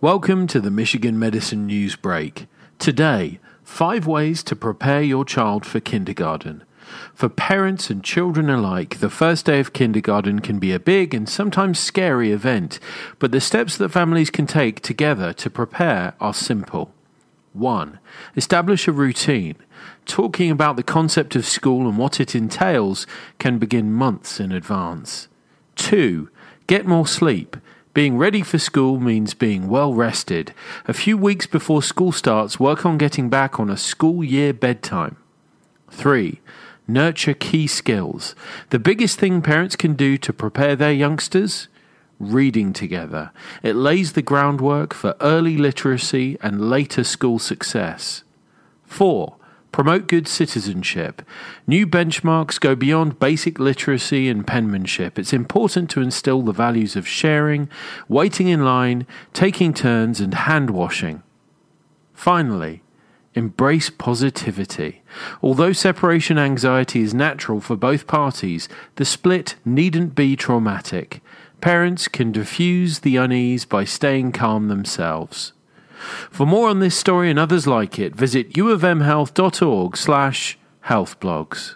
Welcome to the Michigan Medicine News Break. Today, five ways to prepare your child for kindergarten. For parents and children alike, the first day of kindergarten can be a big and sometimes scary event, but the steps that families can take together to prepare are simple. 1. Establish a routine. Talking about the concept of school and what it entails can begin months in advance. 2. Get more sleep. Being ready for school means being well rested. A few weeks before school starts, work on getting back on a school year bedtime. 3. Nurture key skills. The biggest thing parents can do to prepare their youngsters? Reading together. It lays the groundwork for early literacy and later school success. 4. Promote good citizenship. New benchmarks go beyond basic literacy and penmanship. It's important to instill the values of sharing, waiting in line, taking turns, and hand washing. Finally, embrace positivity. Although separation anxiety is natural for both parties, the split needn't be traumatic. Parents can diffuse the unease by staying calm themselves. For more on this story and others like it, visit uofmhealth.org slash healthblogs.